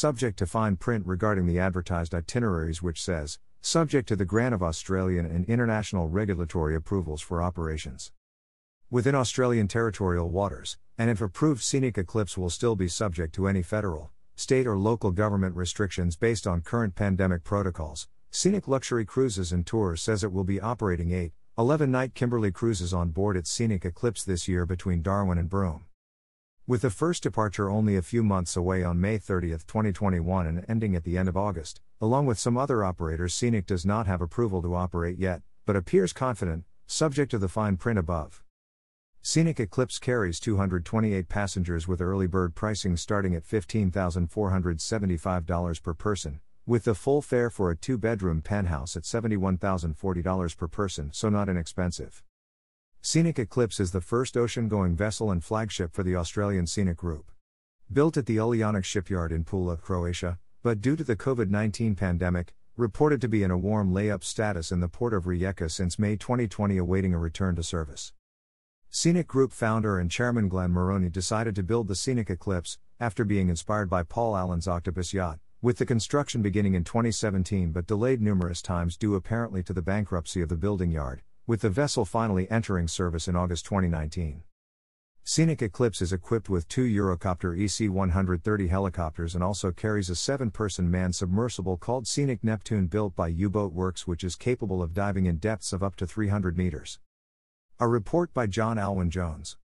subject to fine print regarding the advertised itineraries, which says, subject to the grant of Australian and international regulatory approvals for operations. Within Australian territorial waters, and if approved, Scenic Eclipse will still be subject to any federal, state, or local government restrictions based on current pandemic protocols. Scenic Luxury Cruises and Tours says it will be operating 8, 11 night Kimberley cruises on board its Scenic Eclipse this year between Darwin and Broome. With the first departure only a few months away on May 30, 2021, and ending at the end of August, along with some other operators, Scenic does not have approval to operate yet, but appears confident, subject to the fine print above. Scenic Eclipse carries 228 passengers with early bird pricing starting at $15,475 per person, with the full fare for a two bedroom penthouse at $71,040 per person, so not inexpensive. Scenic Eclipse is the first ocean going vessel and flagship for the Australian Scenic Group. Built at the Uljanik shipyard in Pula, Croatia, but due to the COVID 19 pandemic, reported to be in a warm layup status in the port of Rijeka since May 2020, awaiting a return to service. Scenic Group founder and chairman Glen Moroney decided to build the Scenic Eclipse, after being inspired by Paul Allen's Octopus yacht, with the construction beginning in 2017 but delayed numerous times due apparently to the bankruptcy of the building yard, with the vessel finally entering service in August 2019. Scenic Eclipse is equipped with two Eurocopter EC 130 helicopters and also carries a seven person manned submersible called Scenic Neptune built by U Boat Worx, which is capable of diving in depths of up to 300 meters. A report by John Alwyn Jones.